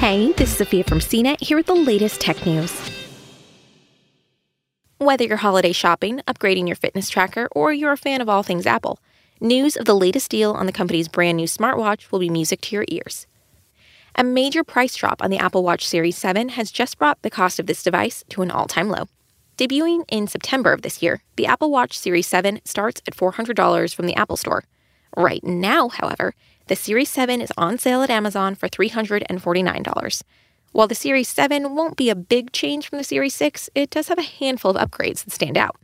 Hey, this is Sophia from CNET here with the latest tech news. Whether you're holiday shopping, upgrading your fitness tracker, or you're a fan of all things Apple, news of the latest deal on the company's brand new smartwatch will be music to your ears. A major price drop on the Apple Watch Series 7 has just brought the cost of this device to an all time low. Debuting in September of this year, the Apple Watch Series 7 starts at $400 from the Apple Store. Right now, however, the Series 7 is on sale at Amazon for $349. While the Series 7 won't be a big change from the Series 6, it does have a handful of upgrades that stand out.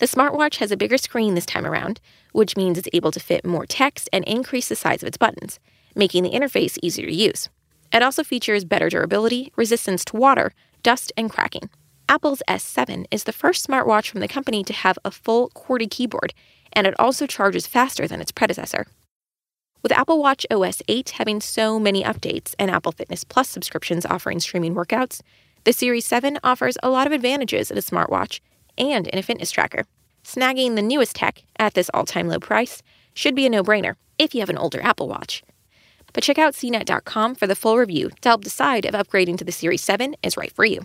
The smartwatch has a bigger screen this time around, which means it's able to fit more text and increase the size of its buttons, making the interface easier to use. It also features better durability, resistance to water, dust, and cracking. Apple's S7 is the first smartwatch from the company to have a full QWERTY keyboard, and it also charges faster than its predecessor. With Apple Watch OS 8 having so many updates and Apple Fitness Plus subscriptions offering streaming workouts, the Series 7 offers a lot of advantages in a smartwatch and in a fitness tracker. Snagging the newest tech at this all time low price should be a no brainer if you have an older Apple Watch. But check out cnet.com for the full review to help decide if upgrading to the Series 7 is right for you.